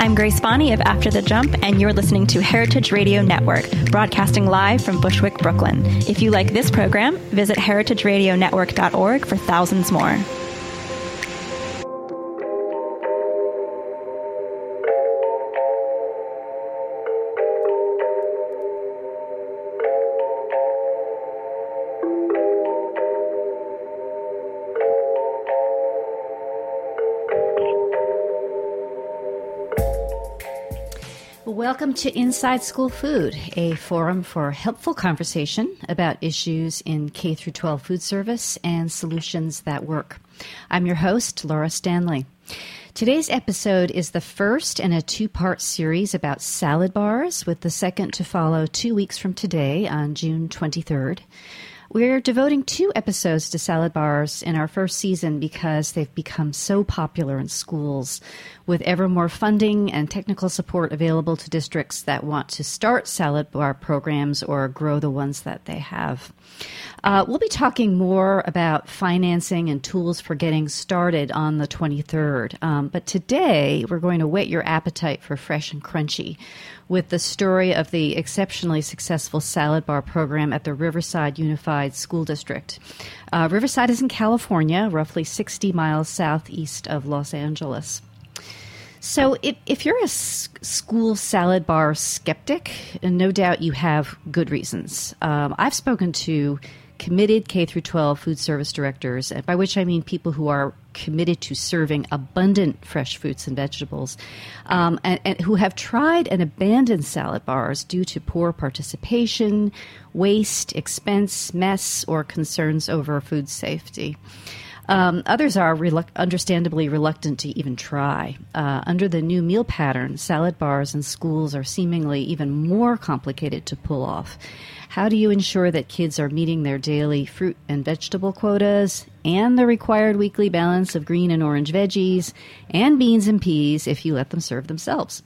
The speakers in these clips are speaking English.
I'm Grace Bonney of After the Jump, and you're listening to Heritage Radio Network, broadcasting live from Bushwick, Brooklyn. If you like this program, visit heritageradionetwork.org for thousands more. Welcome to Inside School Food, a forum for helpful conversation about issues in K through 12 food service and solutions that work. I'm your host, Laura Stanley. Today's episode is the first in a two part series about salad bars, with the second to follow two weeks from today on June 23rd. We're devoting two episodes to salad bars in our first season because they've become so popular in schools, with ever more funding and technical support available to districts that want to start salad bar programs or grow the ones that they have. Uh, we'll be talking more about financing and tools for getting started on the 23rd. Um, but today, we're going to whet your appetite for fresh and crunchy with the story of the exceptionally successful salad bar program at the Riverside Unified School District. Uh, Riverside is in California, roughly 60 miles southeast of Los Angeles. So, if, if you're a school salad bar skeptic, and no doubt you have good reasons. Um, I've spoken to committed K through 12 food service directors, by which I mean people who are committed to serving abundant fresh fruits and vegetables, um, and, and, who have tried and abandoned salad bars due to poor participation, waste, expense, mess, or concerns over food safety. Um, others are understandably reluctant to even try. Uh, under the new meal pattern, salad bars in schools are seemingly even more complicated to pull off. How do you ensure that kids are meeting their daily fruit and vegetable quotas and the required weekly balance of green and orange veggies and beans and peas if you let them serve themselves?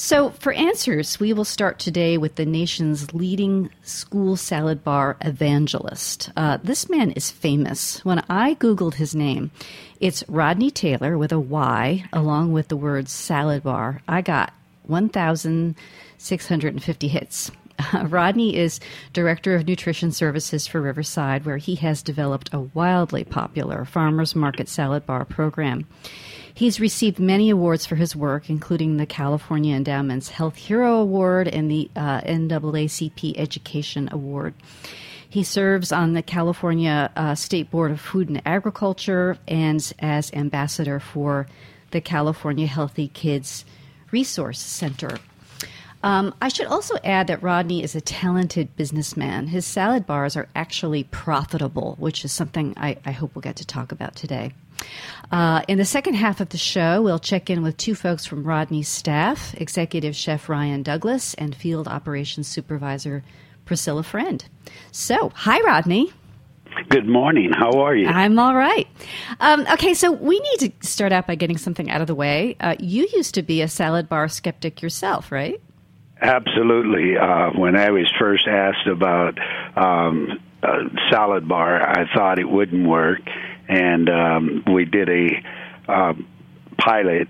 So, for answers, we will start today with the nation's leading school salad bar evangelist. Uh, this man is famous. When I Googled his name, it's Rodney Taylor with a Y along with the word salad bar. I got 1,650 hits. Rodney is Director of Nutrition Services for Riverside, where he has developed a wildly popular farmers market salad bar program. He's received many awards for his work, including the California Endowment's Health Hero Award and the uh, NAACP Education Award. He serves on the California uh, State Board of Food and Agriculture and as ambassador for the California Healthy Kids Resource Center. Um, I should also add that Rodney is a talented businessman. His salad bars are actually profitable, which is something I, I hope we'll get to talk about today. Uh, in the second half of the show, we'll check in with two folks from Rodney's staff Executive Chef Ryan Douglas and Field Operations Supervisor Priscilla Friend. So, hi, Rodney. Good morning. How are you? I'm all right. Um, okay, so we need to start out by getting something out of the way. Uh, you used to be a salad bar skeptic yourself, right? Absolutely. Uh, when I was first asked about um, salad bar, I thought it wouldn't work, and um, we did a um, pilot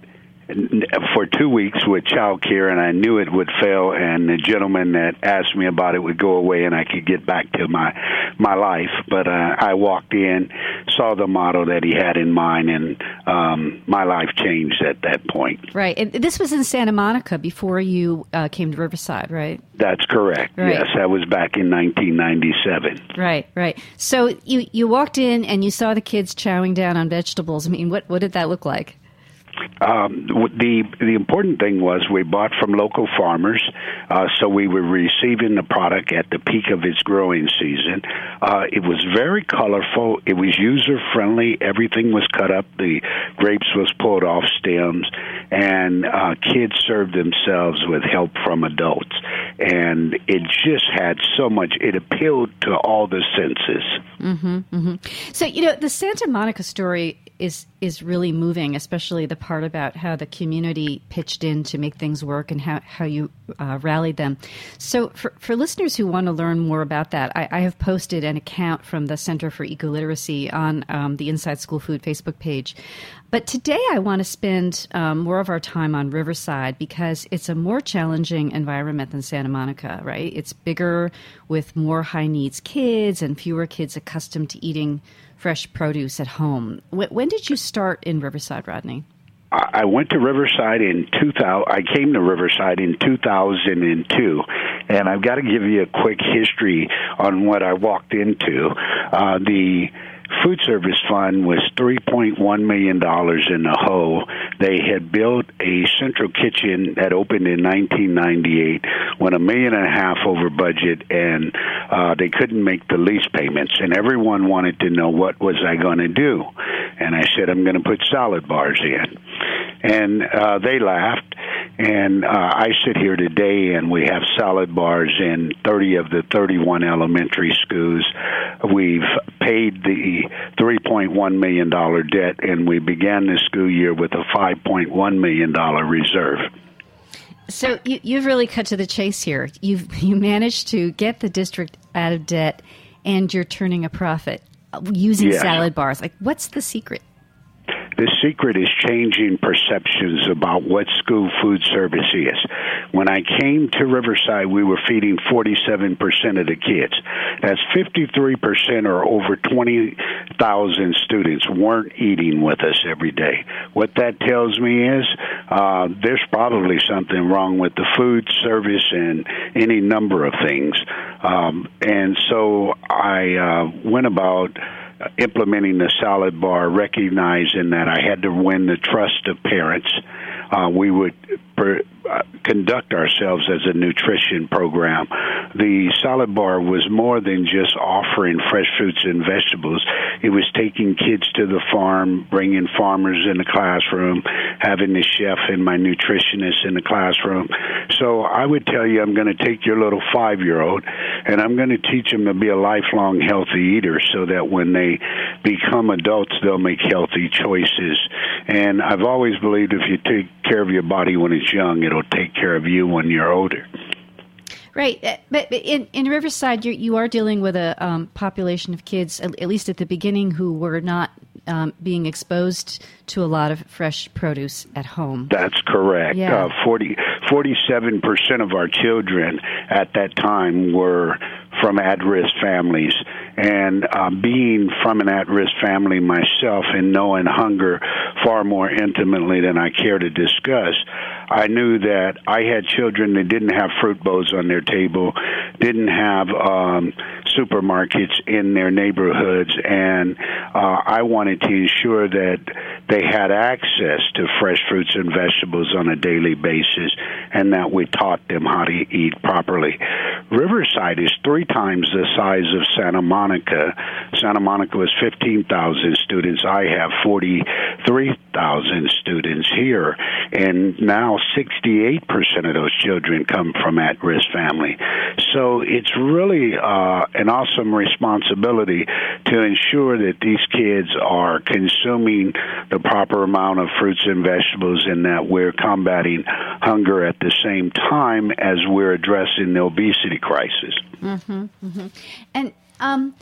for two weeks with child care, and I knew it would fail. And the gentleman that asked me about it would go away, and I could get back to my my life. But uh, I walked in, saw the model that he had in mind, and um, my life changed at that point. Right. And this was in Santa Monica before you uh, came to Riverside, right? That's correct. Right. Yes, that was back in 1997. Right. Right. So you you walked in and you saw the kids chowing down on vegetables. I mean, what what did that look like? Um, the the important thing was we bought from local farmers, uh, so we were receiving the product at the peak of its growing season. Uh, it was very colorful. It was user friendly. Everything was cut up. The grapes was pulled off stems, and uh, kids served themselves with help from adults. And it just had so much. It appealed to all the senses. Mm-hmm, mm-hmm. So you know the Santa Monica story is is really moving, especially the part about how the community pitched in to make things work and how, how you uh, rallied them. So, for, for listeners who want to learn more about that, I, I have posted an account from the Center for Ecoliteracy on um, the Inside School Food Facebook page. But today I want to spend um, more of our time on Riverside because it's a more challenging environment than Santa Monica, right? It's bigger with more high needs kids and fewer kids accustomed to eating fresh produce at home. When did you start in Riverside, Rodney? I went to Riverside in 2000. I came to Riverside in 2002, and I've got to give you a quick history on what I walked into. Uh, the food service fund was $3.1 million in the hole. They had built a central kitchen that opened in 1998, went a million and a half over budget, and uh, they couldn't make the lease payments. And everyone wanted to know what was I going to do. And I said, I'm going to put salad bars in. And uh, they laughed and uh, I sit here today, and we have salad bars in 30 of the 31 elementary schools. We've paid the $3.1 million debt, and we began the school year with a $5.1 million reserve. So you, you've really cut to the chase here. You've you managed to get the district out of debt, and you're turning a profit uh, using yes. salad bars. Like, what's the secret? The secret is changing perceptions about what school food service is. When I came to Riverside, we were feeding 47% of the kids. That's 53% or over 20,000 students weren't eating with us every day. What that tells me is uh, there's probably something wrong with the food service and any number of things. Um, and so I uh, went about implementing the salad bar, recognizing that I had to win the trust of parents. Uh, we would per, uh, conduct ourselves as a nutrition program. The salad bar was more than just offering fresh fruits and vegetables. It was taking kids to the farm, bringing farmers in the classroom, having the chef and my nutritionist in the classroom. So I would tell you, I'm going to take your little five year old and I'm going to teach them to be a lifelong healthy eater so that when they become adults, they'll make healthy choices. And I've always believed if you take care of your body when it's young, it'll take care of you when you're older. Right, uh, but in in Riverside, you're, you are dealing with a um, population of kids, at, at, least at the beginning, who were not um, being exposed to a lot of fresh produce at home. That's correct. Yeah. Uh, 40, 47% of our children at that time were from at risk families. And uh, being from an at risk family myself and knowing hunger far more intimately than I care to discuss, I knew that I had children that didn't have fruit bowls on their table, didn't have um, supermarkets in their neighborhoods, and uh, I wanted to ensure that they had access to fresh fruits and vegetables on a daily basis, and that we taught them how to eat properly. Riverside is three times the size of Santa Monica. Santa Monica was 15,000 students. I have 43,000 students here, and now 68% of those children come from at-risk family. So it's really uh, an awesome responsibility to ensure that these kids are consuming the proper amount of fruits and vegetables and that we're combating hunger at the same time as we're addressing the obesity crisis. Mm-hmm, mm-hmm. And um,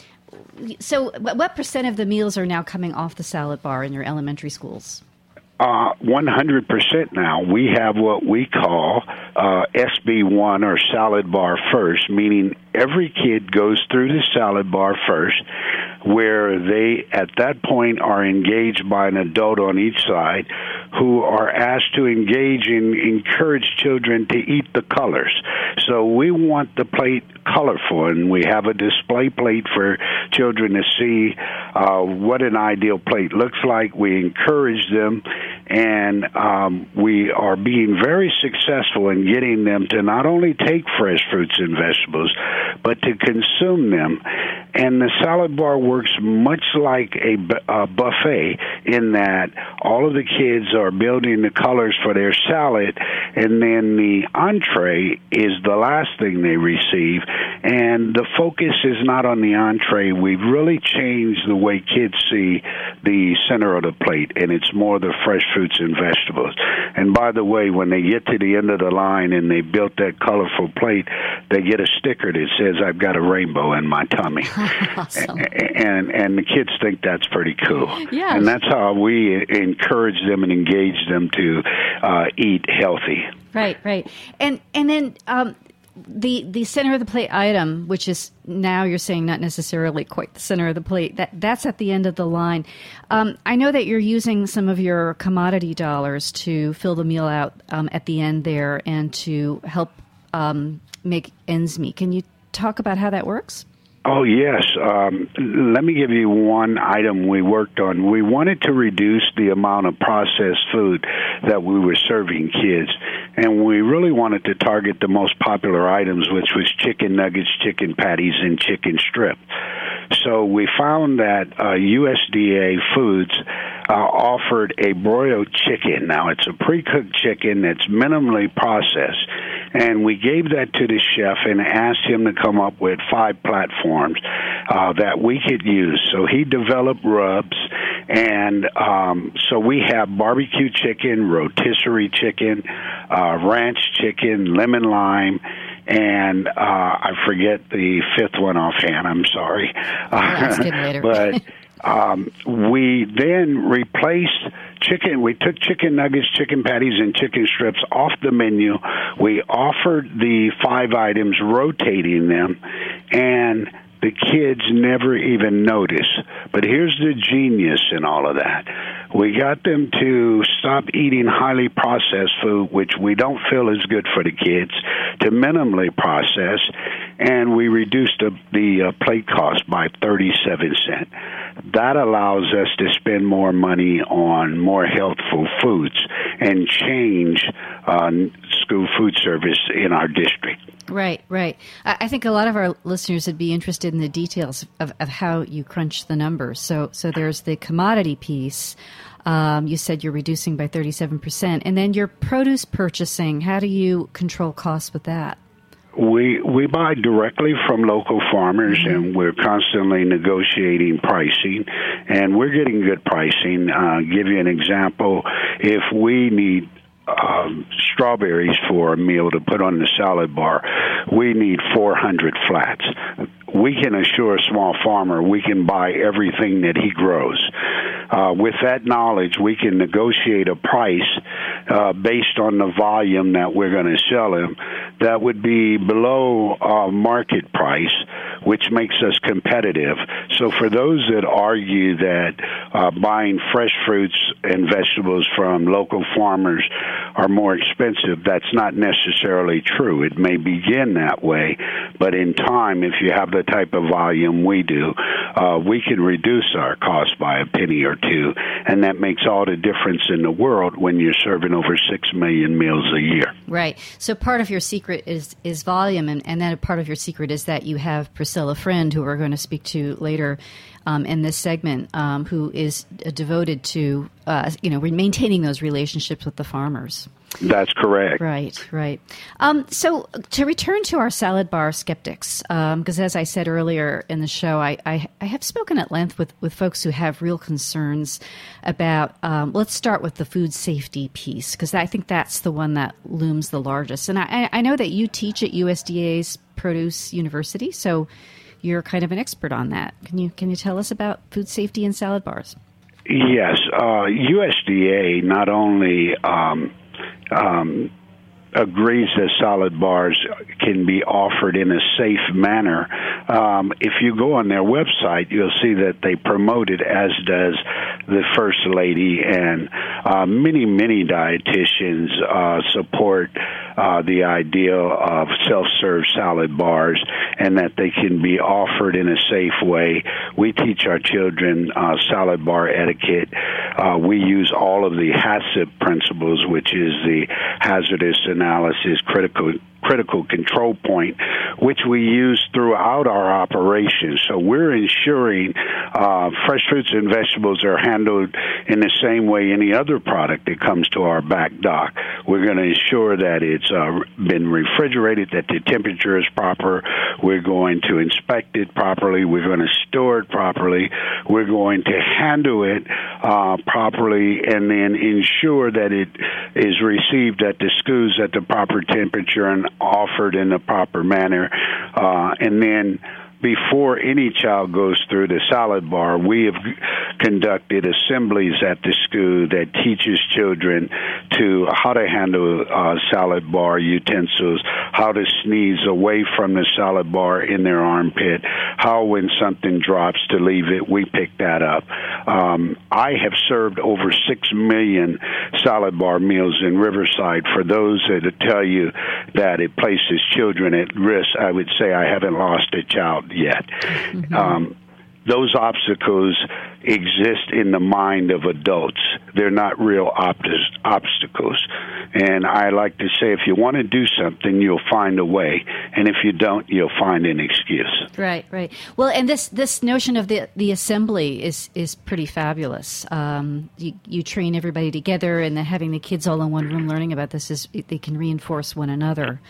so, what percent of the meals are now coming off the salad bar in your elementary schools? Uh, 100% now. We have what we call uh, SB1 or salad bar first, meaning every kid goes through the salad bar first, where they at that point are engaged by an adult on each side who are asked to engage and encourage children to eat the colors. So we want the plate colorful, and we have a display plate for children to see uh, what an ideal plate looks like. We encourage them, and um, we are being very successful in getting them to not only take fresh fruits and vegetables, but to consume them. And the salad bar works much like a, a buffet in that all of the kids are building the colors for their salad, and then the entree is the last thing they receive. And the focus is not on the entree. We've really changed the way kids see the center of the plate, and it's more the fresh fruits and vegetables. And by the way, when they get to the end of the line and they built that colorful plate, they get a sticker that says, "I've got a rainbow in my tummy," awesome. and and the kids think that's pretty cool. Yes. and that's how we encourage them and engage them to uh, eat healthy. Right, right, and and then um, the the center of the plate item, which is now you're saying not necessarily quite the center of the plate. That that's at the end of the line. Um, I know that you're using some of your commodity dollars to fill the meal out um, at the end there, and to help um, make ends meet. Can you talk about how that works? Oh, yes. Um, let me give you one item we worked on. We wanted to reduce the amount of processed food that we were serving kids, and we really wanted to target the most popular items, which was chicken nuggets, chicken patties, and chicken strip. So we found that uh, USDA Foods uh, offered a broiled chicken. Now, it's a pre cooked chicken that's minimally processed. And we gave that to the chef and asked him to come up with five platforms uh, that we could use. So he developed rubs. And um, so we have barbecue chicken, rotisserie chicken, uh, ranch chicken, lemon lime and uh, I forget the fifth one offhand. I'm sorry. Later. but um, we then replaced chicken. We took chicken nuggets, chicken patties, and chicken strips off the menu. We offered the five items, rotating them, and the kids never even notice. But here's the genius in all of that. We got them to stop eating highly processed food, which we don't feel is good for the kids, to minimally processed, and we reduced the, the uh, plate cost by 37 cents. That allows us to spend more money on more healthful foods and change uh, school food service in our district. Right, right. I think a lot of our listeners would be interested in the details of, of how you crunch the numbers. So, so there's the commodity piece. Um, you said you're reducing by 37%. And then your produce purchasing, how do you control costs with that? We we buy directly from local farmers, mm-hmm. and we're constantly negotiating pricing, and we're getting good pricing. Uh, give you an example: if we need um, strawberries for a meal to put on the salad bar, we need 400 flats. We can assure a small farmer we can buy everything that he grows. Uh, with that knowledge, we can negotiate a price uh, based on the volume that we're going to sell him that would be below uh, market price, which makes us competitive. So for those that argue that uh, buying fresh fruits and vegetables from local farmers are more expensive, that's not necessarily true. It may begin that way, but in time, if you have the type of volume we do, uh, we can reduce our cost by a penny or two, and that makes all the difference in the world when you're serving over six million meals a year. Right. So part of your secret is is volume, and, and then a part of your secret is that you have Priscilla Friend, who we're going to speak to later um, in this segment, um, who is devoted to uh, you know maintaining those relationships with the farmers. That's correct. Right, right. Um, so to return to our salad bar skeptics, because um, as I said earlier in the show, I, I, I, have spoken at length with, with folks who have real concerns about. Um, let's start with the food safety piece, because I think that's the one that looms the largest. And I, I know that you teach at USDA's Produce University, so you're kind of an expert on that. Can you can you tell us about food safety and salad bars? Yes, uh, USDA not only um, um, agrees that salad bars can be offered in a safe manner. Um, if you go on their website, you'll see that they promote it, as does the First Lady, and uh, many, many dietitians uh, support uh, the idea of self-serve salad bars and that they can be offered in a safe way. We teach our children uh, salad bar etiquette. Uh, we use all of the HACCP principles, which is the hazardous analysis, critical critical control point, which we use throughout our operations. So we're ensuring uh, fresh fruits and vegetables are handled in the same way any other product that comes to our back dock. We're going to ensure that it's uh, been refrigerated, that the temperature is proper. We're going to inspect it properly. We're going to store it properly. We're going to handle it uh, properly and then ensure that it is received at the schools at the proper temperature and offered in a proper manner, uh, and then before any child goes through the salad bar, we have conducted assemblies at the school that teaches children to how to handle uh, salad bar utensils, how to sneeze away from the salad bar in their armpit, how when something drops to leave it, we pick that up. Um, I have served over six million salad bar meals in Riverside. For those that tell you that it places children at risk, I would say I haven't lost a child yet. Mm-hmm. Um, those obstacles exist in the mind of adults. They're not real obstacles. And I like to say if you want to do something, you'll find a way. And if you don't, you'll find an excuse. Right, right. Well, and this, this notion of the, the assembly is, is pretty fabulous. Um, you, you train everybody together, and having the kids all in one room learning about this is they can reinforce one another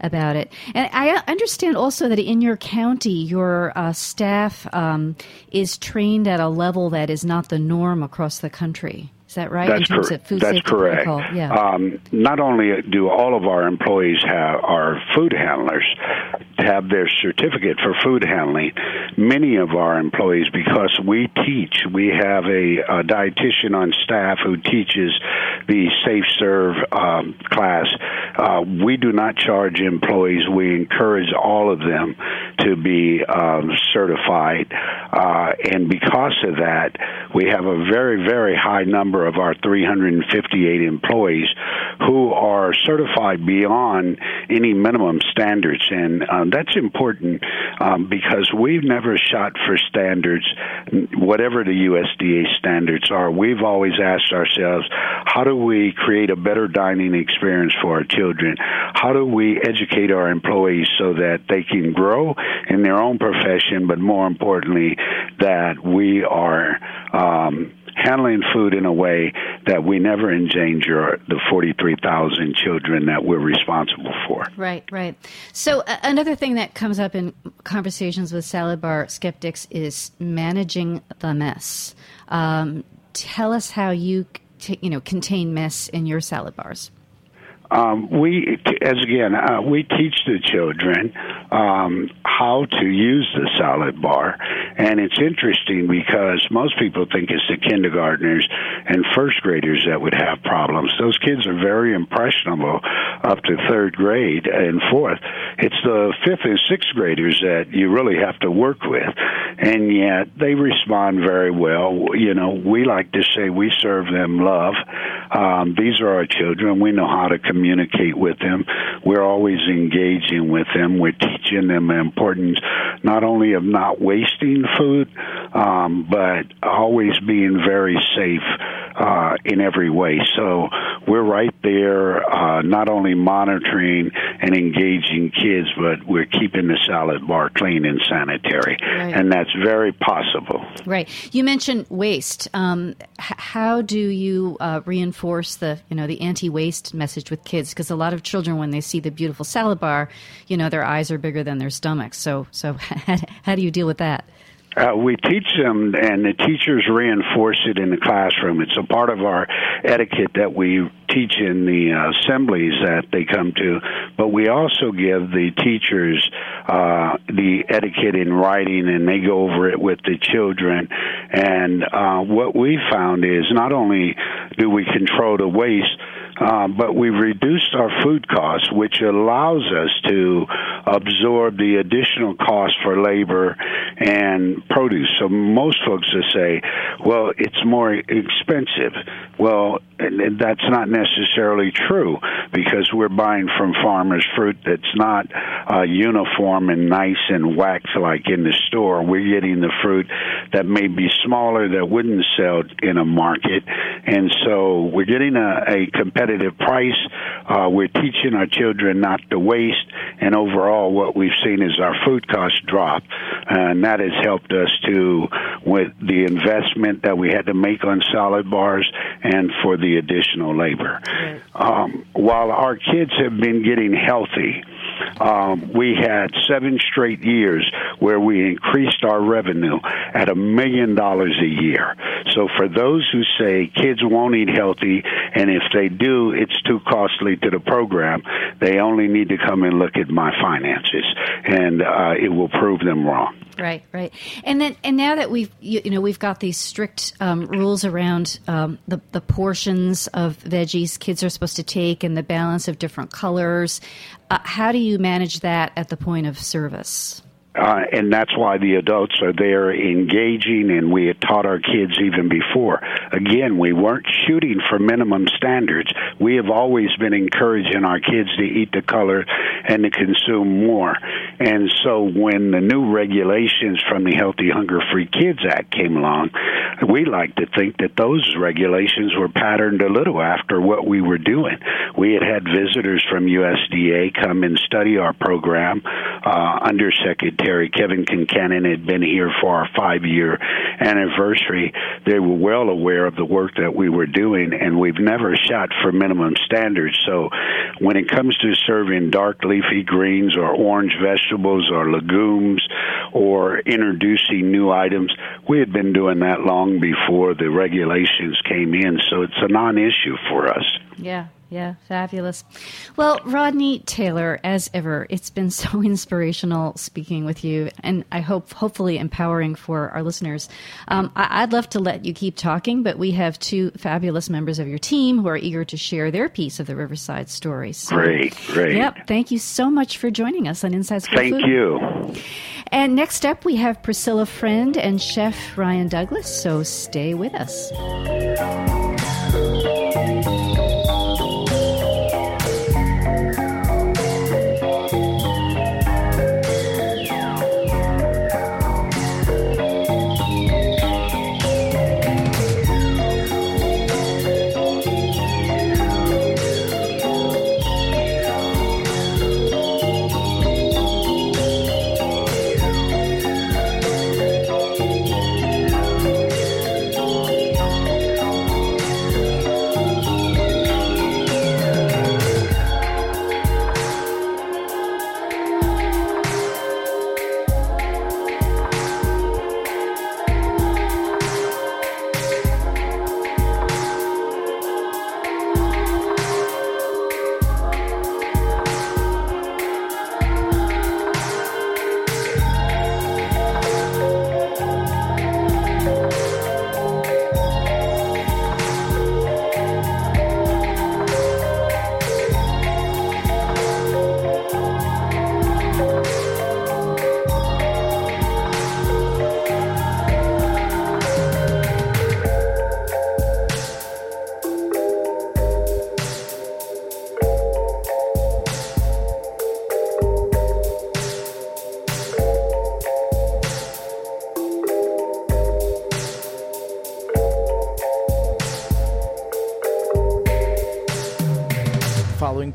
about it. And I understand also that in your county, your uh, staff um, is trained at a level that is not the norm across the country. Is that right? That's, cor- that's correct. Yeah. Um, not only do all of our employees have are food handlers, have their certificate for food handling. Many of our employees, because we teach, we have a, a dietitian on staff who teaches the Safe Serve um, class. Uh, we do not charge employees. We encourage all of them to be um, certified, uh, and because of that, we have a very, very high number of our 358 employees who are certified beyond any minimum standards, and that's important um, because we've never shot for standards, whatever the USDA standards are. We've always asked ourselves, how do we create a better dining experience for our children? How do we educate our employees so that they can grow in their own profession, but more importantly, that we are um, handling food in a way that we never endanger the 43,000 children that we're responsible for. Right, right. So, uh, another thing that comes up in conversations with salad bar skeptics is managing the mess. Um, tell us how you, t- you know, contain mess in your salad bars. Um, we, as again, uh, we teach the children um, how to use the salad bar, and it's interesting because most people think it's the kindergartners and first graders that would have problems. Those kids are very impressionable up to third grade and fourth. It's the fifth and sixth graders that you really have to work with, and yet they respond very well. You know, we like to say we serve them love. Um, these are our children. We know how to communicate with them. We're always engaging with them. We're teaching them the importance not only of not wasting food, um, but always being very safe uh, in every way. So we're right there, uh, not only monitoring and engaging kids, but we're keeping the salad bar clean and sanitary, right. and that's very possible. Right. You mentioned waste. Um, h- how do you uh, reinforce the you know the anti-waste message with kids? Because a lot of children, when they see the beautiful salad bar, you know their eyes are bigger than their stomachs. So so how do you deal with that? Uh, we teach them, and the teachers reinforce it in the classroom. It's a part of our etiquette that we teach in the uh, assemblies that they come to, but we also give the teachers uh, the etiquette in writing, and they go over it with the children. And uh, what we found is not only do we control the waste, uh, but we've reduced our food costs, which allows us to absorb the additional cost for labor and produce. So most folks will say, well, it's more expensive. Well, that's not necessarily true because we're buying from farmers fruit that's not uh, uniform and nice and waxed like in the store. We're getting the fruit that may be smaller that wouldn't sell in a market, and so we're getting a, a competitive price. Uh, we're teaching our children not to waste, and overall, what we've seen is our food costs drop, and that has helped us to with the investment that we had to make on salad bars and for the additional labor. Right. Um, while our kids have been getting healthy, um, we had seven straight years where we increased our revenue at a million dollars a year. So for those who say kids won't eat healthy, and if they do, it's too costly to the program, they only need to come and look at my finances, and uh, it will prove them wrong. Right, right, and then and now that we've you, you know we've got these strict um, rules around um, the the portions of veggies kids are supposed to take and the balance of different colors. Uh, how do you manage that at the point of service? Uh, and that's why the adults are there engaging, and we had taught our kids even before. Again, we weren't shooting for minimum standards. We have always been encouraging our kids to eat the color and to consume more. And so when the new regulations from the Healthy Hunger Free Kids Act came along, we like to think that those regulations were patterned a little after what we were doing. We had had visitors from USDA come and study our program. Uh, Undersecretary Kevin Concannon had been here for our five year anniversary. They were well aware of the work that we were doing, and we've never shot for minimum standards. So when it comes to serving dark leafy greens or orange vegetables or legumes or introducing new items, we had been doing that long before the regulations came in. So it's a non issue for us. Yeah, yeah, fabulous. Well, Rodney Taylor, as ever, it's been so inspirational speaking with you, and I hope hopefully empowering for our listeners. Um, I- would love to let you keep talking, but we have two fabulous members of your team who are eager to share their piece of the Riverside story. So, great, great. Yep. Thank you so much for joining us on Inside School Thank Food. you. And next up, we have Priscilla Friend and Chef Ryan Douglas. So stay with us.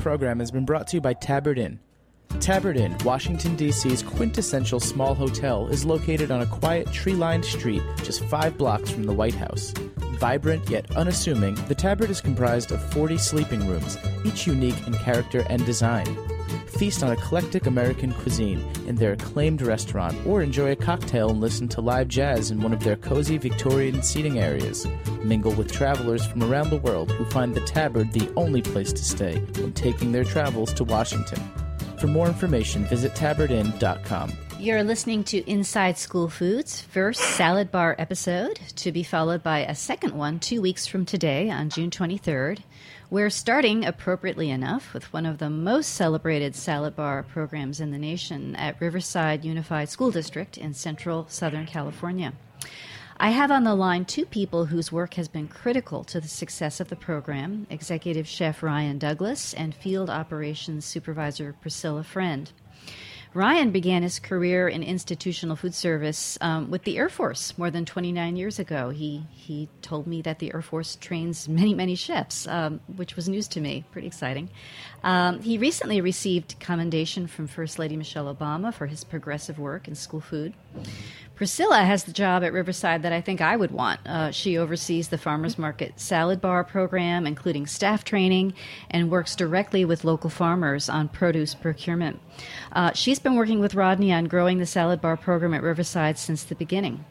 Program has been brought to you by Tabard Inn. Tabard Inn, Washington, D.C.'s quintessential small hotel, is located on a quiet, tree lined street just five blocks from the White House. Vibrant yet unassuming, the Tabard is comprised of 40 sleeping rooms, each unique in character and design. Feast on eclectic American cuisine in their acclaimed restaurant, or enjoy a cocktail and listen to live jazz in one of their cozy Victorian seating areas. Mingle with travelers from around the world who find the Tabard the only place to stay when taking their travels to Washington. For more information, visit tabardinn.com. You're listening to Inside School Foods, first salad bar episode, to be followed by a second one two weeks from today on June 23rd. We're starting, appropriately enough, with one of the most celebrated salad bar programs in the nation at Riverside Unified School District in central Southern California. I have on the line two people whose work has been critical to the success of the program Executive Chef Ryan Douglas and Field Operations Supervisor Priscilla Friend. Ryan began his career in institutional food service um, with the Air Force more than 29 years ago. He he told me that the Air Force trains many many chefs, um, which was news to me. Pretty exciting. Um, he recently received commendation from First Lady Michelle Obama for his progressive work in school food. Priscilla has the job at Riverside that I think I would want. Uh, she oversees the Farmers Market Salad Bar program, including staff training, and works directly with local farmers on produce procurement. Uh, she's been working with Rodney on growing the Salad Bar program at Riverside since the beginning.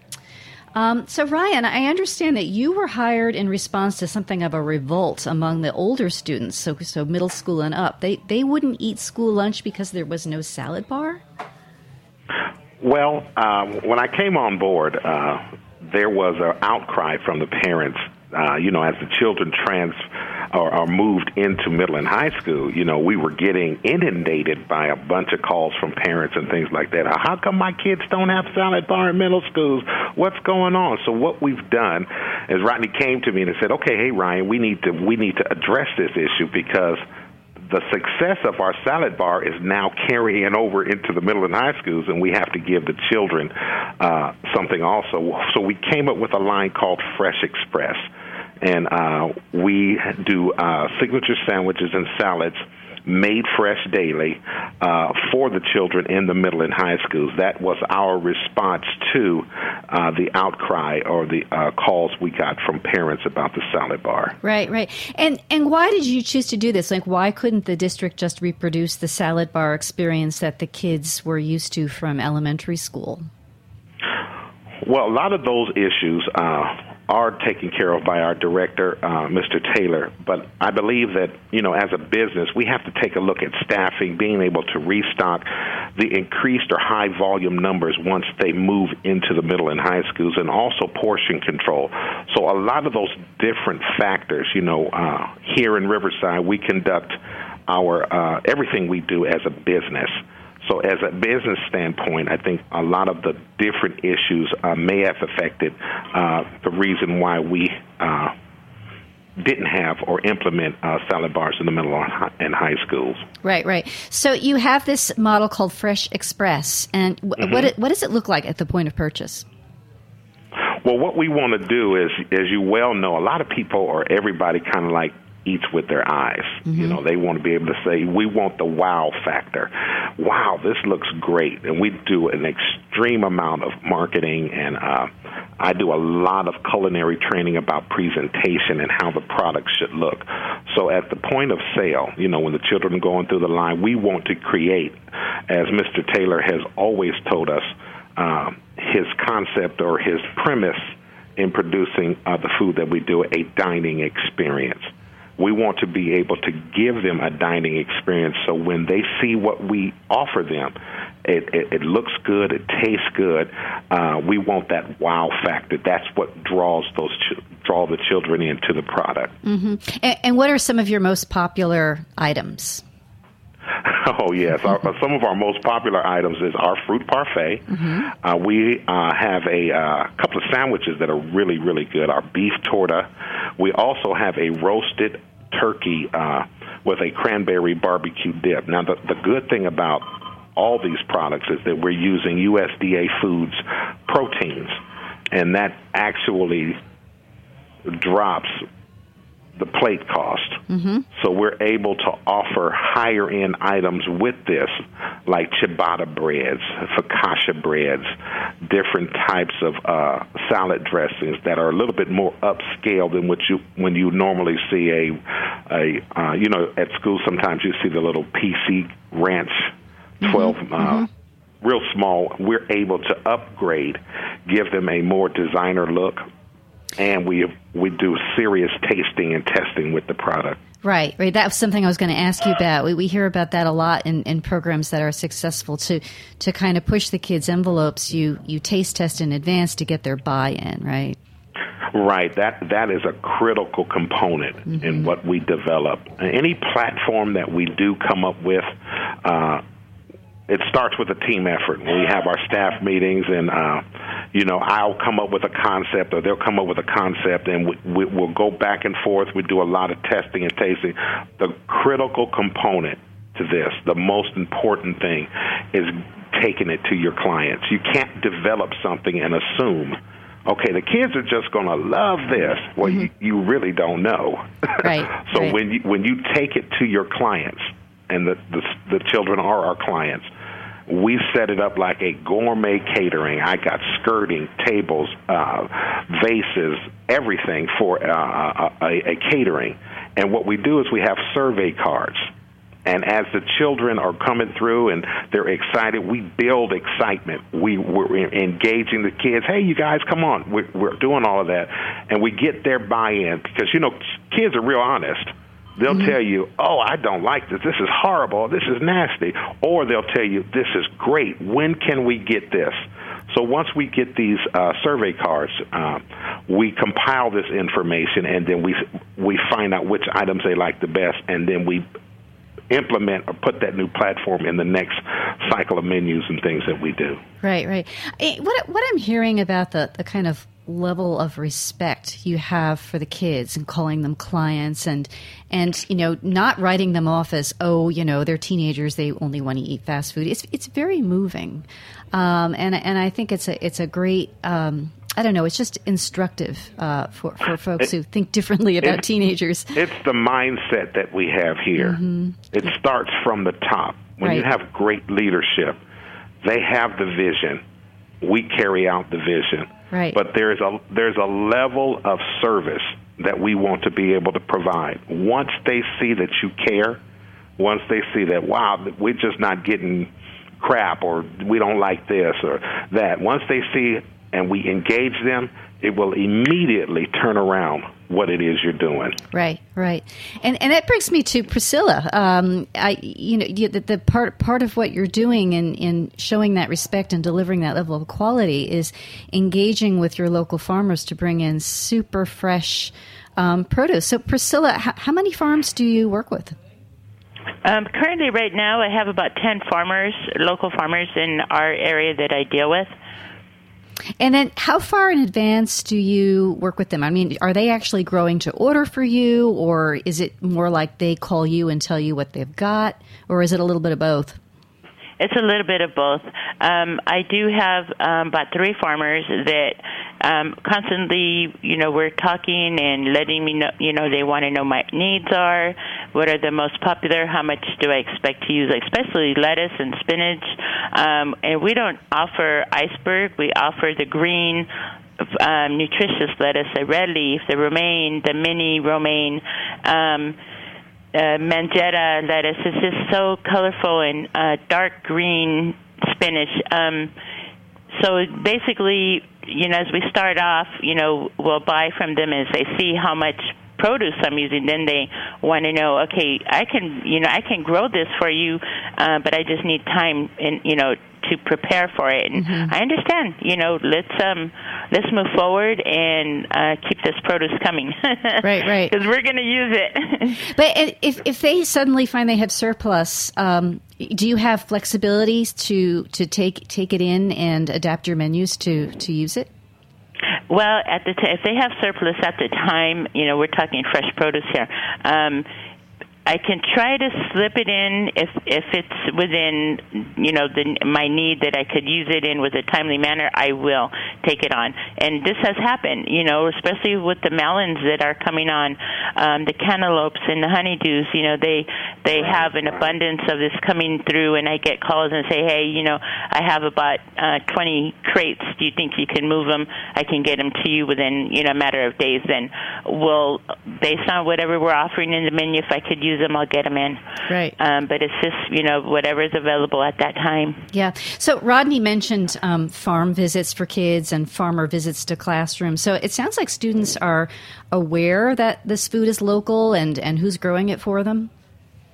Um, so, Ryan, I understand that you were hired in response to something of a revolt among the older students, so, so middle school and up. They, they wouldn't eat school lunch because there was no salad bar? Well, um, when I came on board, uh, there was an outcry from the parents. Uh, you know, as the children trans or, or moved into middle and high school, you know, we were getting inundated by a bunch of calls from parents and things like that. How come my kids don't have salad bar in middle schools? What's going on? So what we've done is Rodney came to me and said, "Okay, hey Ryan, we need to we need to address this issue because." The success of our salad bar is now carrying over into the middle and high schools, and we have to give the children uh, something also. So we came up with a line called Fresh Express, and uh, we do uh, signature sandwiches and salads made fresh daily uh, for the children in the middle and high schools. That was our response to uh, the outcry or the uh, calls we got from parents about the salad bar. Right, right. And and why did you choose to do this? Like, why couldn't the district just reproduce the salad bar experience that the kids were used to from elementary school? Well, a lot of those issues uh, are taken care of by our director, uh, Mr. Taylor. But I believe that, you know, as a business, we have to take a look at staffing, being able to restock the increased or high volume numbers once they move into the middle and high schools, and also portion control. So a lot of those different factors, you know, uh, here in Riverside, we conduct our uh, everything we do as a business. So, as a business standpoint, I think a lot of the different issues uh, may have affected uh, the reason why we uh, didn't have or implement uh, salad bars in the middle and high schools. Right, right. So you have this model called Fresh Express, and w- mm-hmm. what what does it look like at the point of purchase? Well, what we want to do is, as you well know, a lot of people or everybody kind of like eats with their eyes. Mm-hmm. You know, they want to be able to say, we want the wow factor. Wow, this looks great. And we do an extreme amount of marketing and uh, I do a lot of culinary training about presentation and how the product should look. So at the point of sale, you know, when the children are going through the line, we want to create, as Mr. Taylor has always told us, uh, his concept or his premise in producing uh, the food that we do, a dining experience we want to be able to give them a dining experience so when they see what we offer them, it, it, it looks good, it tastes good. Uh, we want that wow factor. That's what draws those ch- draw the children into the product. Mm-hmm. And, and what are some of your most popular items? Oh yes, our, some of our most popular items is our fruit parfait. Mm-hmm. Uh, we uh, have a uh, couple of sandwiches that are really really good. Our beef torta. We also have a roasted turkey uh, with a cranberry barbecue dip. Now the the good thing about all these products is that we're using USDA Foods proteins, and that actually drops the plate cost. Mm-hmm. So we're able to offer higher end items with this, like ciabatta breads, focaccia breads, different types of uh, salad dressings that are a little bit more upscale than what you when you normally see a a uh, you know at school sometimes you see the little PC Ranch 12 mm-hmm. Uh, mm-hmm. real small. We're able to upgrade, give them a more designer look, and we we do serious tasting and testing with the product. Right, right. That was something I was going to ask you about. We, we hear about that a lot in, in programs that are successful to to kind of push the kids' envelopes. You you taste test in advance to get their buy-in, right? Right. That that is a critical component mm-hmm. in what we develop. Any platform that we do come up with. Uh, it starts with a team effort. We have our staff meetings, and uh, you know, I'll come up with a concept, or they'll come up with a concept, and we, we, we'll go back and forth. We do a lot of testing and tasting. The critical component to this, the most important thing, is taking it to your clients. You can't develop something and assume okay, the kids are just going to love this. Well, mm-hmm. you, you really don't know. Right. so right. when you when you take it to your clients, and the, the the children are our clients, we set it up like a gourmet catering. I got skirting, tables, uh, vases, everything for uh, a, a catering. And what we do is we have survey cards. And as the children are coming through and they're excited, we build excitement. We, we're engaging the kids. Hey, you guys, come on. We're, we're doing all of that. And we get their buy in because, you know, kids are real honest They'll mm-hmm. tell you, "Oh, I don't like this. This is horrible. This is nasty." Or they'll tell you, "This is great. When can we get this?" So once we get these uh, survey cards, uh, we compile this information, and then we we find out which items they like the best, and then we implement or put that new platform in the next cycle of menus and things that we do. Right, right. Eh, what what I'm hearing about the the kind of level of respect you have for the kids and calling them clients and and you know not writing them off as oh you know they're teenagers they only want to eat fast food. It's it's very moving. Um, and and I think it's a it's a great um, I don't know it's just instructive uh, for for folks it, who think differently about it, teenagers. it's the mindset that we have here. Mm-hmm. it starts from the top. When right. you have great leadership they have the vision. We carry out the vision Right. But there's a there's a level of service that we want to be able to provide. Once they see that you care, once they see that wow, we're just not getting crap or we don't like this or that. Once they see and we engage them, it will immediately turn around what it is you're doing. Right, right, and and that brings me to Priscilla. Um, I, you know, the, the, part part of what you're doing in in showing that respect and delivering that level of quality is engaging with your local farmers to bring in super fresh um, produce. So, Priscilla, how, how many farms do you work with? Um, currently, right now, I have about 10 farmers, local farmers in our area that I deal with. And then, how far in advance do you work with them? I mean, are they actually growing to order for you, or is it more like they call you and tell you what they've got, or is it a little bit of both? It's a little bit of both. Um, I do have um, about three farmers that um, constantly, you know, we're talking and letting me know, you know, they want to know my needs are, what are the most popular, how much do I expect to use, especially lettuce and spinach. Um, and we don't offer iceberg, we offer the green um, nutritious lettuce, the red leaf, the romaine, the mini romaine. Um, uh, Magenta lettuce is just so colorful and uh, dark green spinach. Um, so basically, you know, as we start off, you know, we'll buy from them as they see how much produce I'm using, then they want to know, okay, I can, you know, I can grow this for you, uh, but I just need time and, you know, to prepare for it. And mm-hmm. I understand, you know, let's um let's move forward and uh, keep this produce coming. right, right. Because we're going to use it. but if if they suddenly find they have surplus, um, do you have flexibilities to to take take it in and adapt your menus to to use it? Well, at the t- if they have surplus at the time, you know, we're talking fresh produce here. Um, I can try to slip it in if if it's within you know the my need that I could use it in with a timely manner. I will take it on, and this has happened. You know, especially with the melons that are coming on. Um, the cantaloupes and the honeydews. You know, they they have an abundance of this coming through, and I get calls and say, hey, you know, I have about uh, 20 crates. Do you think you can move them? I can get them to you within you know a matter of days. Then we'll based on whatever we're offering in the menu, if I could use them, I'll get them in. Right. Um, but it's just you know whatever is available at that time. Yeah. So Rodney mentioned um, farm visits for kids and farmer visits to classrooms. So it sounds like students are aware that this food is local and, and who's growing it for them.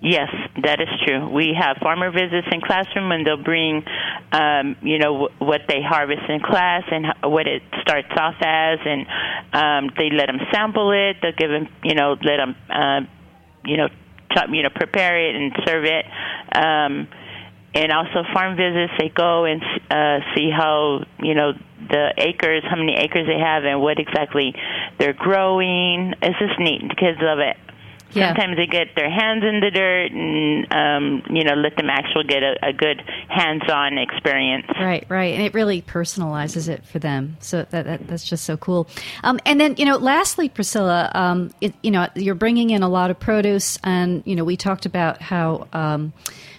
Yes, that is true. We have farmer visits in classroom, and they'll bring, um, you know, w- what they harvest in class and what it starts off as, and um, they let them sample it. They'll give them, you know, let them, uh, you know, chop, you know, prepare it and serve it. Um, and also farm visits, they go and uh, see how, you know, the acres, how many acres they have, and what exactly they're growing. It's just neat. The kids love it. Yeah. Sometimes they get their hands in the dirt and um, you know let them actually get a, a good hands-on experience. Right, right, and it really personalizes it for them. So that, that that's just so cool. Um, and then you know, lastly, Priscilla, um, it, you know, you're bringing in a lot of produce, and you know, we talked about how um,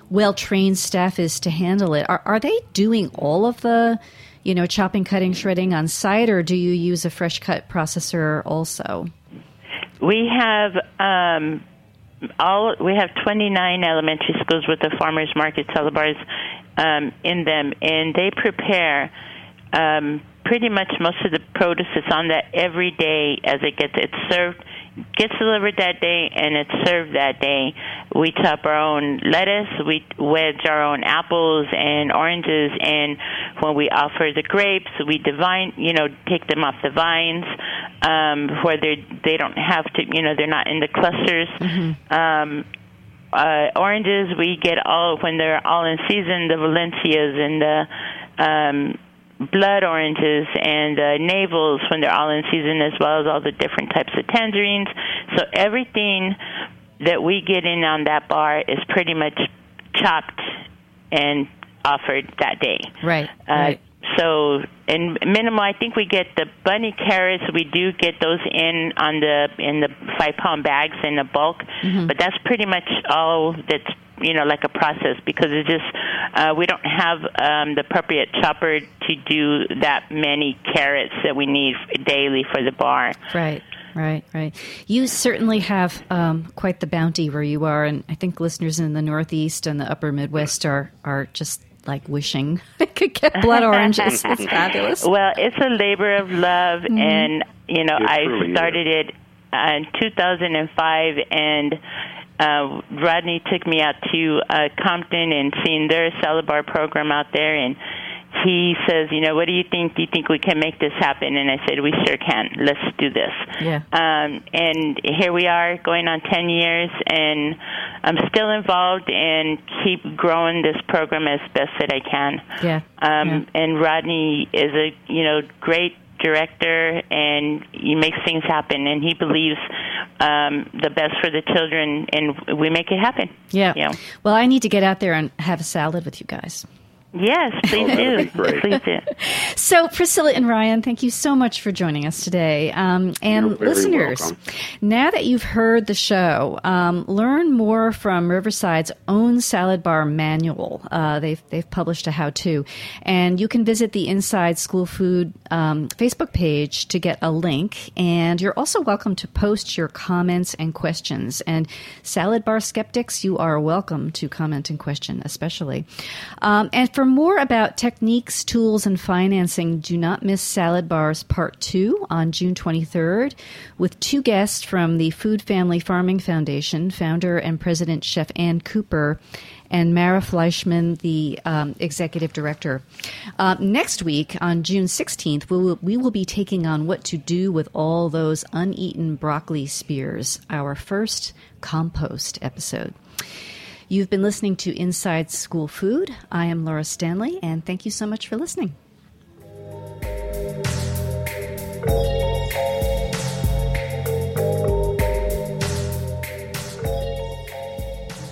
well trained staff is to handle it. Are, are they doing all of the you know chopping, cutting, shredding on site, or do you use a fresh cut processor also? We have um, all we have 29 elementary schools with the farmers market cellar um, in them, and they prepare um, pretty much most of the produce that's on that every day as it gets it's served gets delivered that day and it's served that day. We chop our own lettuce, we wedge our own apples and oranges, and when we offer the grapes, we divine, you know, take them off the vines um, where they they don't have to, you know, they're not in the clusters. Mm-hmm. Um, uh, oranges we get all when they're all in season, the Valencias and the um, blood oranges and uh, navels when they're all in season, as well as all the different types of tangerines. So everything that we get in on that bar is pretty much chopped and offered that day. Right. Uh, right. So, in minimal, I think we get the bunny carrots. We do get those in on the in the five pound bags in the bulk, mm-hmm. but that's pretty much all that's you know like a process because it's just uh, we don't have um, the appropriate chopper to do that many carrots that we need daily for the bar. Right. Right, right. You certainly have um, quite the bounty where you are, and I think listeners in the Northeast and the Upper Midwest are are just like wishing they could get blood oranges. it's fabulous. Well, it's a labor of love, mm-hmm. and you know, it I started is. it in 2005, and uh, Rodney took me out to uh, Compton and seen their salad bar program out there, and he says, you know, what do you think? Do you think we can make this happen? And I said, we sure can. Let's do this. Yeah. Um, and here we are, going on ten years, and I'm still involved and keep growing this program as best that I can. Yeah. Um, yeah. And Rodney is a you know great director and he makes things happen and he believes um, the best for the children and we make it happen. Yeah. Know? Well, I need to get out there and have a salad with you guys. Yes, please oh, do. Please do. So, Priscilla and Ryan, thank you so much for joining us today. Um, and listeners, welcome. now that you've heard the show, um, learn more from Riverside's own salad bar manual. Uh, they've they've published a how-to, and you can visit the Inside School Food um, Facebook page to get a link. And you're also welcome to post your comments and questions. And salad bar skeptics, you are welcome to comment and question, especially. Um, and for more about techniques, tools, and financing, do not miss Salad Bars Part 2 on June 23rd with two guests from the Food Family Farming Foundation, founder and president Chef Ann Cooper, and Mara Fleishman, the um, executive director. Uh, next week, on June 16th, we will, we will be taking on what to do with all those uneaten broccoli spears, our first compost episode. You've been listening to Inside School Food. I am Laura Stanley, and thank you so much for listening.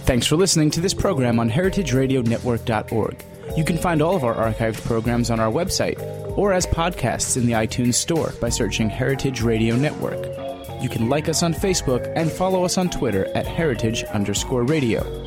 Thanks for listening to this program on heritageradionetwork.org. You can find all of our archived programs on our website or as podcasts in the iTunes Store by searching Heritage Radio Network. You can like us on Facebook and follow us on Twitter at heritage underscore radio.